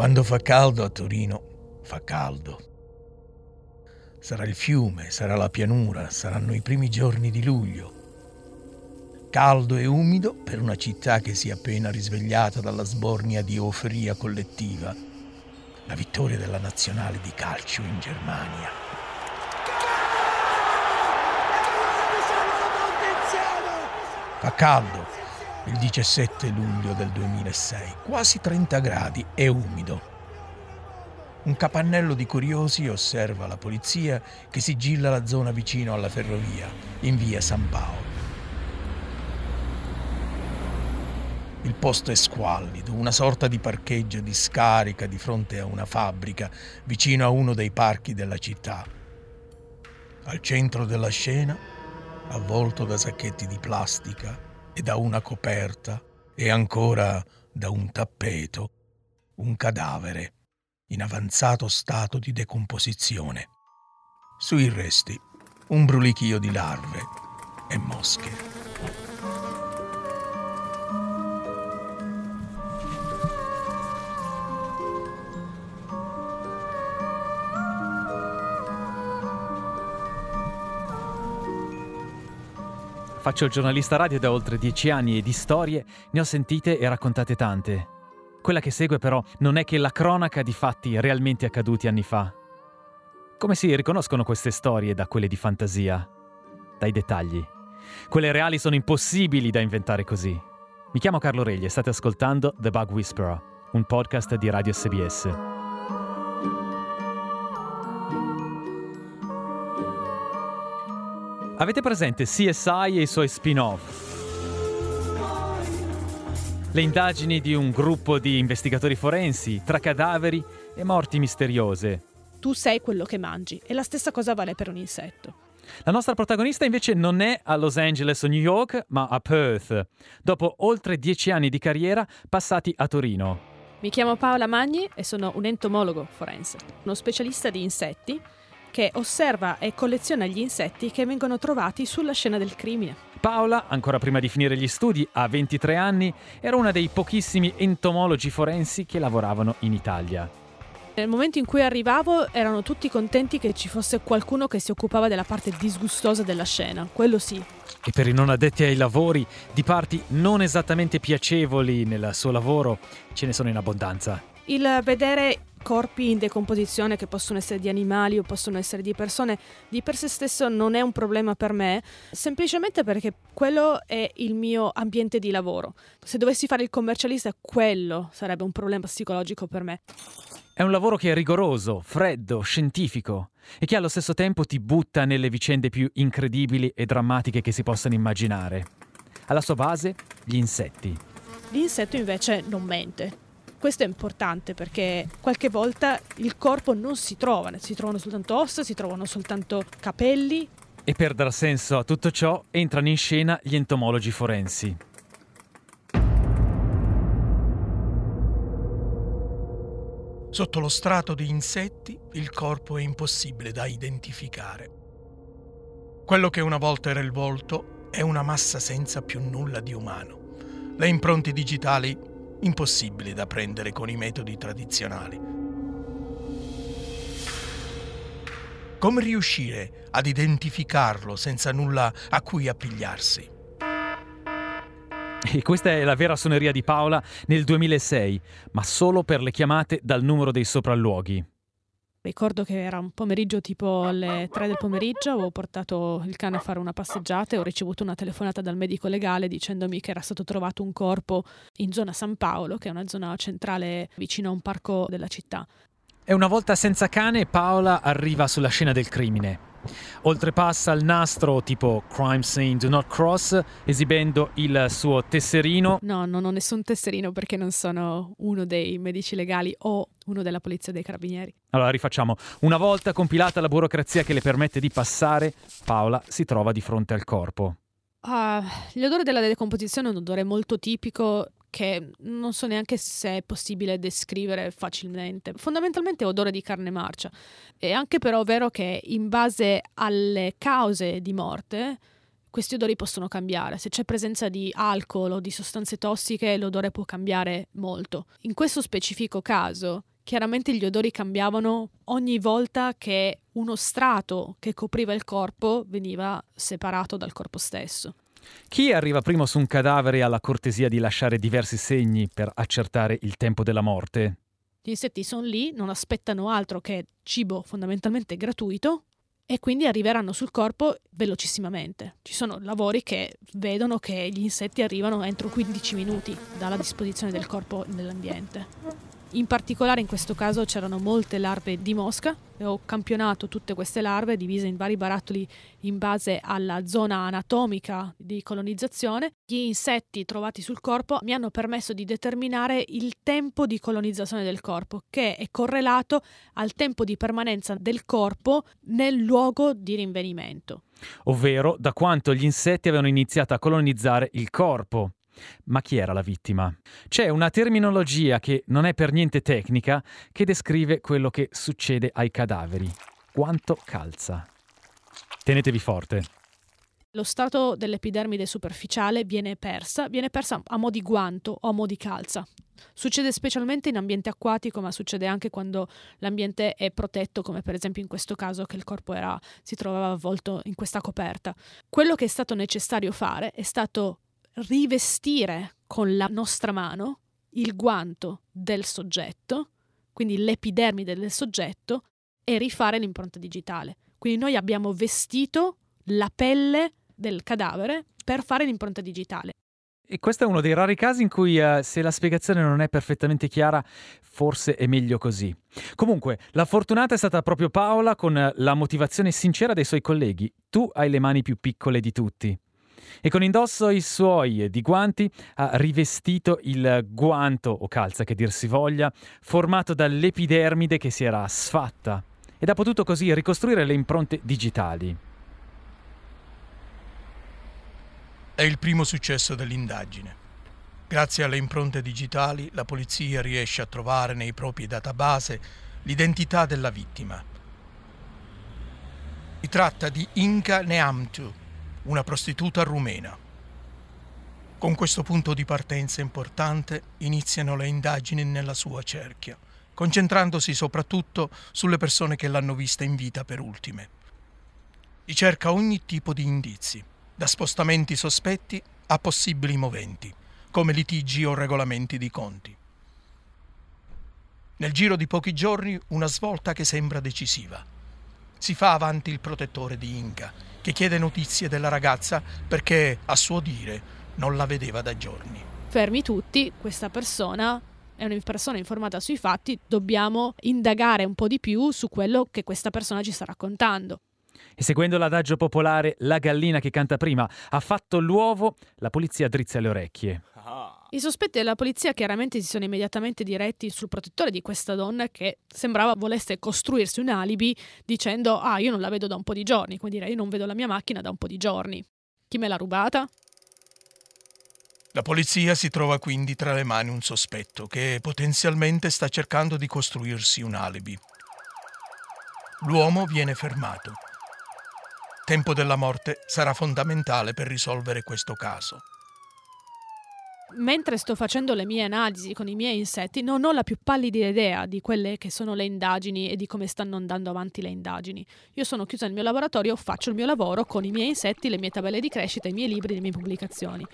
Quando fa caldo a Torino, fa caldo. Sarà il fiume, sarà la pianura, saranno i primi giorni di luglio. Caldo e umido per una città che si è appena risvegliata dalla sbornia di euforia collettiva. La vittoria della nazionale di calcio in Germania. Fa caldo il 17 luglio del 2006, quasi 30 gradi e umido. Un capannello di curiosi osserva la polizia che sigilla la zona vicino alla ferrovia, in via San Paolo. Il posto è squallido, una sorta di parcheggio di scarica di fronte a una fabbrica vicino a uno dei parchi della città. Al centro della scena, avvolto da sacchetti di plastica e da una coperta e ancora da un tappeto, un cadavere in avanzato stato di decomposizione. Sui resti un brulichio di larve e mosche. Faccio il giornalista radio da oltre dieci anni e di storie ne ho sentite e raccontate tante. Quella che segue però non è che la cronaca di fatti realmente accaduti anni fa. Come si riconoscono queste storie da quelle di fantasia? Dai dettagli. Quelle reali sono impossibili da inventare così. Mi chiamo Carlo Regli e state ascoltando The Bug Whisperer, un podcast di Radio SBS. Avete presente CSI e i suoi spin-off? Le indagini di un gruppo di investigatori forensi tra cadaveri e morti misteriose. Tu sei quello che mangi e la stessa cosa vale per un insetto. La nostra protagonista invece non è a Los Angeles o New York, ma a Perth, dopo oltre dieci anni di carriera passati a Torino. Mi chiamo Paola Magni e sono un entomologo forense, uno specialista di insetti che osserva e colleziona gli insetti che vengono trovati sulla scena del crimine. Paola, ancora prima di finire gli studi, a 23 anni, era una dei pochissimi entomologi forensi che lavoravano in Italia. Nel momento in cui arrivavo erano tutti contenti che ci fosse qualcuno che si occupava della parte disgustosa della scena, quello sì. E per i non addetti ai lavori, di parti non esattamente piacevoli nel suo lavoro, ce ne sono in abbondanza. Il vedere corpi in decomposizione che possono essere di animali o possono essere di persone, di per sé stesso non è un problema per me, semplicemente perché quello è il mio ambiente di lavoro. Se dovessi fare il commercialista, quello sarebbe un problema psicologico per me. È un lavoro che è rigoroso, freddo, scientifico e che allo stesso tempo ti butta nelle vicende più incredibili e drammatiche che si possano immaginare. Alla sua base, gli insetti. L'insetto invece non mente questo è importante perché qualche volta il corpo non si trova, si trovano soltanto ossa, si trovano soltanto capelli. E per dar senso a tutto ciò entrano in scena gli entomologi forensi. Sotto lo strato di insetti il corpo è impossibile da identificare. Quello che una volta era il volto è una massa senza più nulla di umano. Le impronte digitali impossibili da prendere con i metodi tradizionali. Come riuscire ad identificarlo senza nulla a cui appigliarsi? E questa è la vera suoneria di Paola nel 2006, ma solo per le chiamate dal numero dei sopralluoghi. Ricordo che era un pomeriggio tipo alle 3 del pomeriggio, avevo portato il cane a fare una passeggiata e ho ricevuto una telefonata dal medico legale dicendomi che era stato trovato un corpo in zona San Paolo, che è una zona centrale vicino a un parco della città. E una volta senza cane, Paola arriva sulla scena del crimine. Oltrepassa il nastro tipo Crime Scene Do Not Cross esibendo il suo tesserino. No, non ho nessun tesserino perché non sono uno dei medici legali o uno della polizia dei carabinieri. Allora rifacciamo. Una volta compilata la burocrazia che le permette di passare, Paola si trova di fronte al corpo. Uh, l'odore della decomposizione è un odore molto tipico che non so neanche se è possibile descrivere facilmente. Fondamentalmente odore di carne marcia. È anche però vero che in base alle cause di morte questi odori possono cambiare. Se c'è presenza di alcol o di sostanze tossiche, l'odore può cambiare molto. In questo specifico caso, chiaramente gli odori cambiavano ogni volta che uno strato che copriva il corpo veniva separato dal corpo stesso. Chi arriva primo su un cadavere ha la cortesia di lasciare diversi segni per accertare il tempo della morte? Gli insetti sono lì, non aspettano altro che cibo fondamentalmente gratuito e quindi arriveranno sul corpo velocissimamente. Ci sono lavori che vedono che gli insetti arrivano entro 15 minuti dalla disposizione del corpo nell'ambiente. In particolare in questo caso c'erano molte larve di mosca ho campionato tutte queste larve divise in vari barattoli in base alla zona anatomica di colonizzazione. Gli insetti trovati sul corpo mi hanno permesso di determinare il tempo di colonizzazione del corpo, che è correlato al tempo di permanenza del corpo nel luogo di rinvenimento. Ovvero da quanto gli insetti avevano iniziato a colonizzare il corpo. Ma chi era la vittima? C'è una terminologia che non è per niente tecnica che descrive quello che succede ai cadaveri. Quanto calza. Tenetevi forte. Lo strato dell'epidermide superficiale viene persa, viene persa a mo' di guanto o a mo' di calza. Succede specialmente in ambiente acquatico, ma succede anche quando l'ambiente è protetto, come per esempio in questo caso che il corpo era, si trovava avvolto in questa coperta. Quello che è stato necessario fare è stato rivestire con la nostra mano il guanto del soggetto, quindi l'epidermide del soggetto, e rifare l'impronta digitale. Quindi noi abbiamo vestito la pelle del cadavere per fare l'impronta digitale. E questo è uno dei rari casi in cui uh, se la spiegazione non è perfettamente chiara, forse è meglio così. Comunque, la fortunata è stata proprio Paola con la motivazione sincera dei suoi colleghi. Tu hai le mani più piccole di tutti e con indosso i suoi di guanti ha rivestito il guanto o calza che dir si voglia, formato dall'epidermide che si era sfatta ed ha potuto così ricostruire le impronte digitali. È il primo successo dell'indagine. Grazie alle impronte digitali la polizia riesce a trovare nei propri database l'identità della vittima. Si tratta di Inca Neamtu, una prostituta rumena. Con questo punto di partenza importante iniziano le indagini nella sua cerchia, concentrandosi soprattutto sulle persone che l'hanno vista in vita per ultime. Si cerca ogni tipo di indizi, da spostamenti sospetti a possibili moventi, come litigi o regolamenti di conti. Nel giro di pochi giorni una svolta che sembra decisiva. Si fa avanti il protettore di Inca, che chiede notizie della ragazza perché, a suo dire, non la vedeva da giorni. Fermi tutti, questa persona è una persona informata sui fatti, dobbiamo indagare un po' di più su quello che questa persona ci sta raccontando. E seguendo l'adagio popolare La gallina che canta prima ha fatto l'uovo, la polizia drizza le orecchie. I sospetti della polizia chiaramente si sono immediatamente diretti sul protettore di questa donna che sembrava volesse costruirsi un alibi dicendo ah io non la vedo da un po' di giorni, dire io non vedo la mia macchina da un po' di giorni. Chi me l'ha rubata? La polizia si trova quindi tra le mani un sospetto che potenzialmente sta cercando di costruirsi un alibi. L'uomo viene fermato. Tempo della morte sarà fondamentale per risolvere questo caso mentre sto facendo le mie analisi con i miei insetti, non ho la più pallida idea di quelle che sono le indagini e di come stanno andando avanti le indagini. Io sono chiusa nel mio laboratorio, faccio il mio lavoro con i miei insetti, le mie tabelle di crescita, i miei libri, le mie pubblicazioni.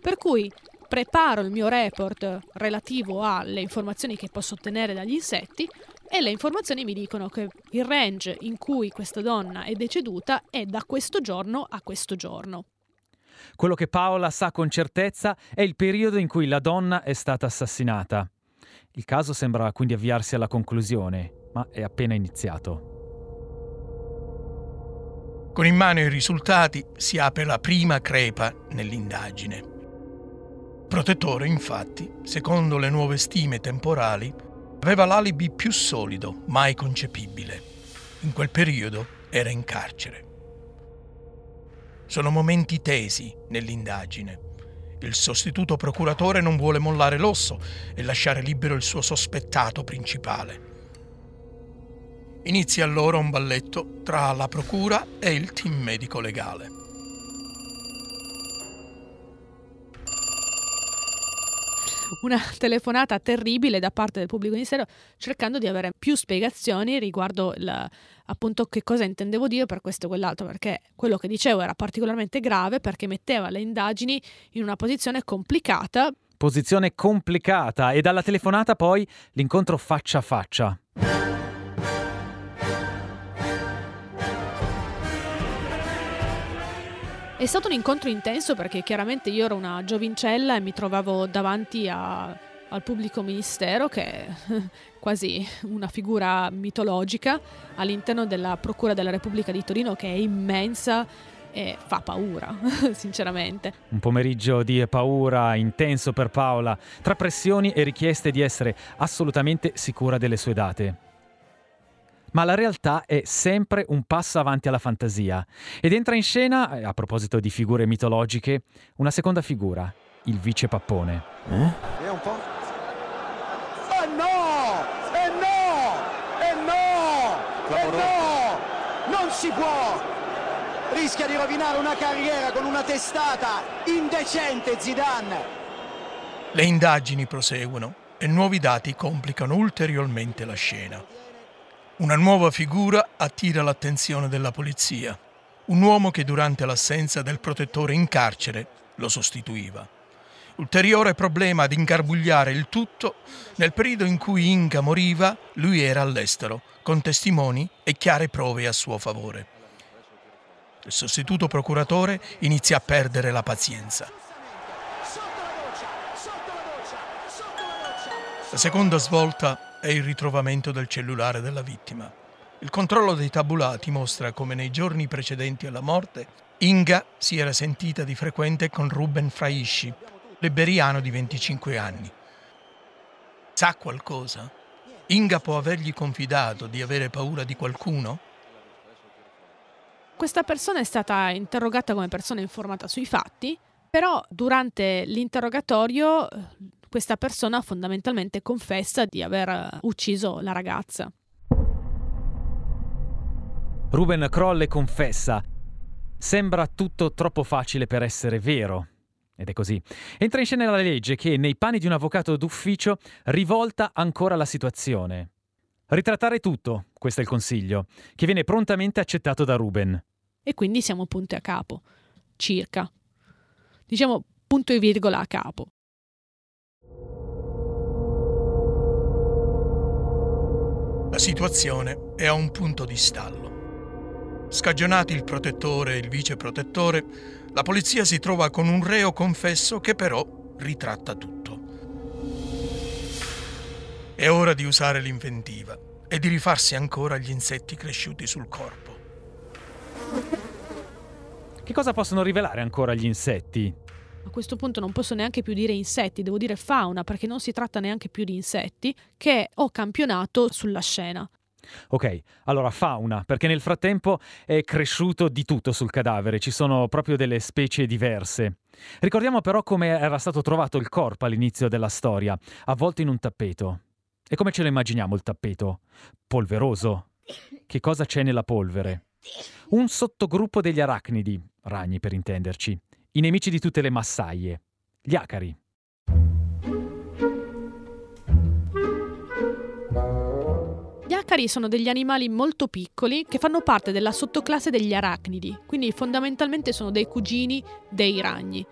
Per cui preparo il mio report relativo alle informazioni che posso ottenere dagli insetti e le informazioni mi dicono che il range in cui questa donna è deceduta è da questo giorno a questo giorno. Quello che Paola sa con certezza è il periodo in cui la donna è stata assassinata. Il caso sembra quindi avviarsi alla conclusione, ma è appena iniziato. Con in mano i risultati si apre la prima crepa nell'indagine. Protettore, infatti, secondo le nuove stime temporali, aveva l'alibi più solido mai concepibile. In quel periodo era in carcere. Sono momenti tesi nell'indagine. Il sostituto procuratore non vuole mollare l'osso e lasciare libero il suo sospettato principale. Inizia allora un balletto tra la procura e il team medico legale. Una telefonata terribile da parte del pubblico ministero cercando di avere più spiegazioni riguardo il, appunto che cosa intendevo dire per questo e quell'altro, perché quello che dicevo era particolarmente grave perché metteva le indagini in una posizione complicata. Posizione complicata e dalla telefonata poi l'incontro faccia a faccia. È stato un incontro intenso perché chiaramente io ero una giovincella e mi trovavo davanti a, al pubblico ministero che è quasi una figura mitologica all'interno della Procura della Repubblica di Torino che è immensa e fa paura, sinceramente. Un pomeriggio di paura intenso per Paola, tra pressioni e richieste di essere assolutamente sicura delle sue date ma la realtà è sempre un passo avanti alla fantasia. Ed entra in scena, eh, a proposito di figure mitologiche, una seconda figura, il vice pappone. Eh? È un po'. Eh no! Eh no! Eh no! Eh no! Non si può! Rischia di rovinare una carriera con una testata indecente Zidane. Le indagini proseguono e nuovi dati complicano ulteriormente la scena. Una nuova figura attira l'attenzione della polizia. Un uomo che durante l'assenza del protettore in carcere lo sostituiva. Ulteriore problema ad ingarbugliare il tutto, nel periodo in cui Inga moriva, lui era all'estero, con testimoni e chiare prove a suo favore. Il sostituto procuratore inizia a perdere la pazienza. La seconda svolta è il ritrovamento del cellulare della vittima. Il controllo dei tabulati mostra come nei giorni precedenti alla morte Inga si era sentita di frequente con Ruben Fraisci, liberiano di 25 anni. Sa qualcosa? Inga può avergli confidato di avere paura di qualcuno? Questa persona è stata interrogata come persona informata sui fatti, però durante l'interrogatorio questa persona fondamentalmente confessa di aver eh, ucciso la ragazza. Ruben Krolle confessa. Sembra tutto troppo facile per essere vero. Ed è così. Entra in scena la legge che, nei panni di un avvocato d'ufficio, rivolta ancora la situazione. Ritrattare tutto, questo è il consiglio, che viene prontamente accettato da Ruben. E quindi siamo punti a capo. Circa. Diciamo punto e virgola a capo. La situazione è a un punto di stallo. Scagionati il protettore e il vice protettore, la polizia si trova con un reo confesso che però ritratta tutto. È ora di usare l'inventiva e di rifarsi ancora gli insetti cresciuti sul corpo. Che cosa possono rivelare ancora gli insetti? A questo punto non posso neanche più dire insetti, devo dire fauna perché non si tratta neanche più di insetti, che ho campionato sulla scena. Ok, allora fauna, perché nel frattempo è cresciuto di tutto sul cadavere, ci sono proprio delle specie diverse. Ricordiamo però come era stato trovato il corpo all'inizio della storia, avvolto in un tappeto. E come ce lo immaginiamo il tappeto? Polveroso. Che cosa c'è nella polvere? Un sottogruppo degli arachnidi, ragni per intenderci, i nemici di tutte le massaie, gli acari. Gli acari sono degli animali molto piccoli che fanno parte della sottoclasse degli arachnidi, quindi fondamentalmente sono dei cugini dei ragni.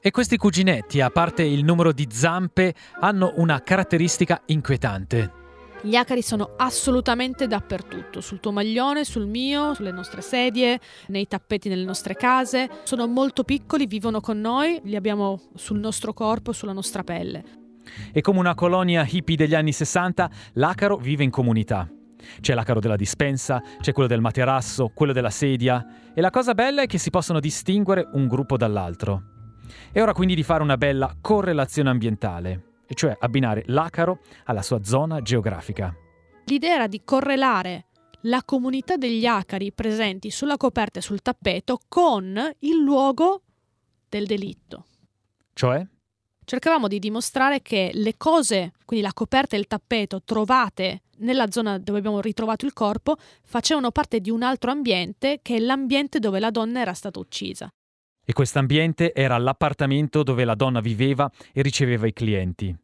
E questi cuginetti, a parte il numero di zampe, hanno una caratteristica inquietante. Gli acari sono assolutamente dappertutto, sul tuo maglione, sul mio, sulle nostre sedie, nei tappeti nelle nostre case. Sono molto piccoli, vivono con noi, li abbiamo sul nostro corpo, sulla nostra pelle. E come una colonia hippie degli anni 60, l'acaro vive in comunità. C'è l'acaro della dispensa, c'è quello del materasso, quello della sedia e la cosa bella è che si possono distinguere un gruppo dall'altro. È ora quindi di fare una bella correlazione ambientale e cioè abbinare l'acaro alla sua zona geografica. L'idea era di correlare la comunità degli acari presenti sulla coperta e sul tappeto con il luogo del delitto. Cioè? Cercavamo di dimostrare che le cose, quindi la coperta e il tappeto trovate nella zona dove abbiamo ritrovato il corpo, facevano parte di un altro ambiente che è l'ambiente dove la donna era stata uccisa. E quest'ambiente era l'appartamento dove la donna viveva e riceveva i clienti.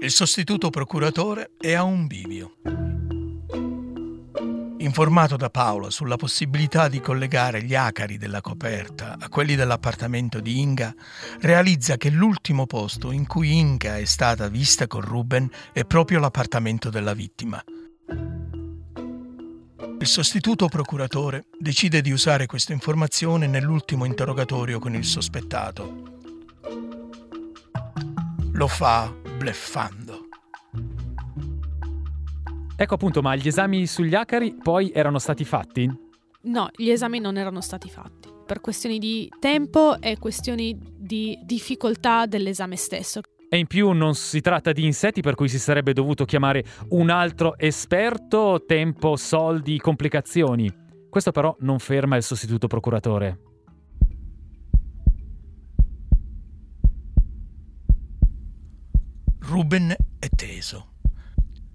Il sostituto procuratore è a un bivio. Informato da Paola sulla possibilità di collegare gli acari della coperta a quelli dell'appartamento di Inga, realizza che l'ultimo posto in cui Inga è stata vista con Ruben è proprio l'appartamento della vittima. Il sostituto procuratore decide di usare questa informazione nell'ultimo interrogatorio con il sospettato. Lo fa bleffando. Ecco appunto, ma gli esami sugli acari poi erano stati fatti? No, gli esami non erano stati fatti per questioni di tempo e questioni di difficoltà dell'esame stesso. E in più non si tratta di insetti per cui si sarebbe dovuto chiamare un altro esperto, tempo, soldi, complicazioni. Questo però non ferma il sostituto procuratore. Ruben è teso.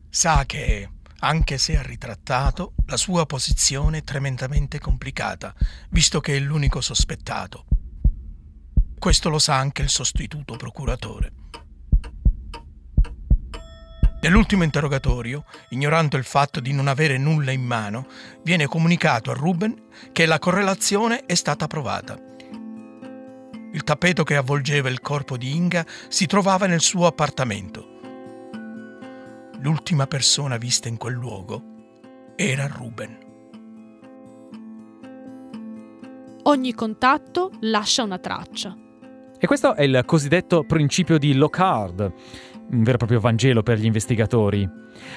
Sa che, anche se ha ritrattato, la sua posizione è tremendamente complicata, visto che è l'unico sospettato. Questo lo sa anche il sostituto procuratore. Nell'ultimo interrogatorio, ignorando il fatto di non avere nulla in mano, viene comunicato a Ruben che la correlazione è stata provata. Il tappeto che avvolgeva il corpo di Inga si trovava nel suo appartamento. L'ultima persona vista in quel luogo era Ruben. Ogni contatto lascia una traccia. E questo è il cosiddetto principio di Lockhart, un vero e proprio Vangelo per gli investigatori.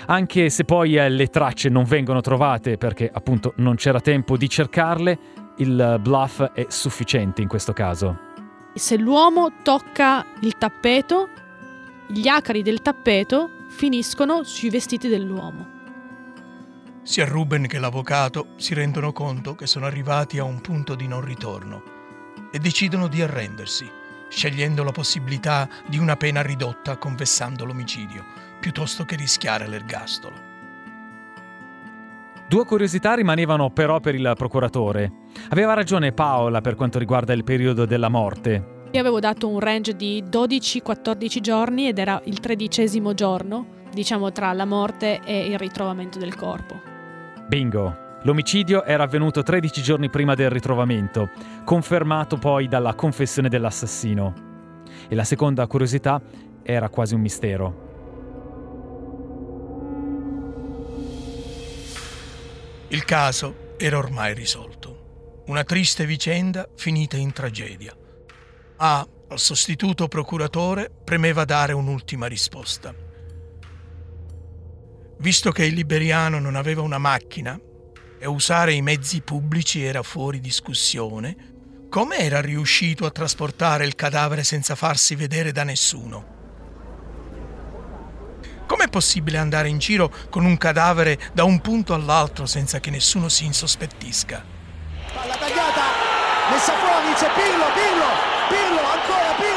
Anche se poi eh, le tracce non vengono trovate perché appunto non c'era tempo di cercarle, il bluff è sufficiente in questo caso. Se l'uomo tocca il tappeto, gli acari del tappeto finiscono sui vestiti dell'uomo. Sia Ruben che l'avvocato si rendono conto che sono arrivati a un punto di non ritorno e decidono di arrendersi, scegliendo la possibilità di una pena ridotta confessando l'omicidio, piuttosto che rischiare l'ergastolo. Due curiosità rimanevano però per il procuratore. Aveva ragione Paola per quanto riguarda il periodo della morte. Io avevo dato un range di 12-14 giorni ed era il tredicesimo giorno, diciamo tra la morte e il ritrovamento del corpo. Bingo! L'omicidio era avvenuto 13 giorni prima del ritrovamento, confermato poi dalla confessione dell'assassino. E la seconda curiosità era quasi un mistero. Il caso era ormai risolto. Una triste vicenda finita in tragedia. A, al sostituto procuratore, premeva dare un'ultima risposta. Visto che il liberiano non aveva una macchina e usare i mezzi pubblici era fuori discussione, come era riuscito a trasportare il cadavere senza farsi vedere da nessuno? Com'è possibile andare in giro con un cadavere da un punto all'altro senza che nessuno si insospettisca? Palla tagliata, messa fuori, c'è Pirlo, Pirlo, Pirlo, ancora Pirlo.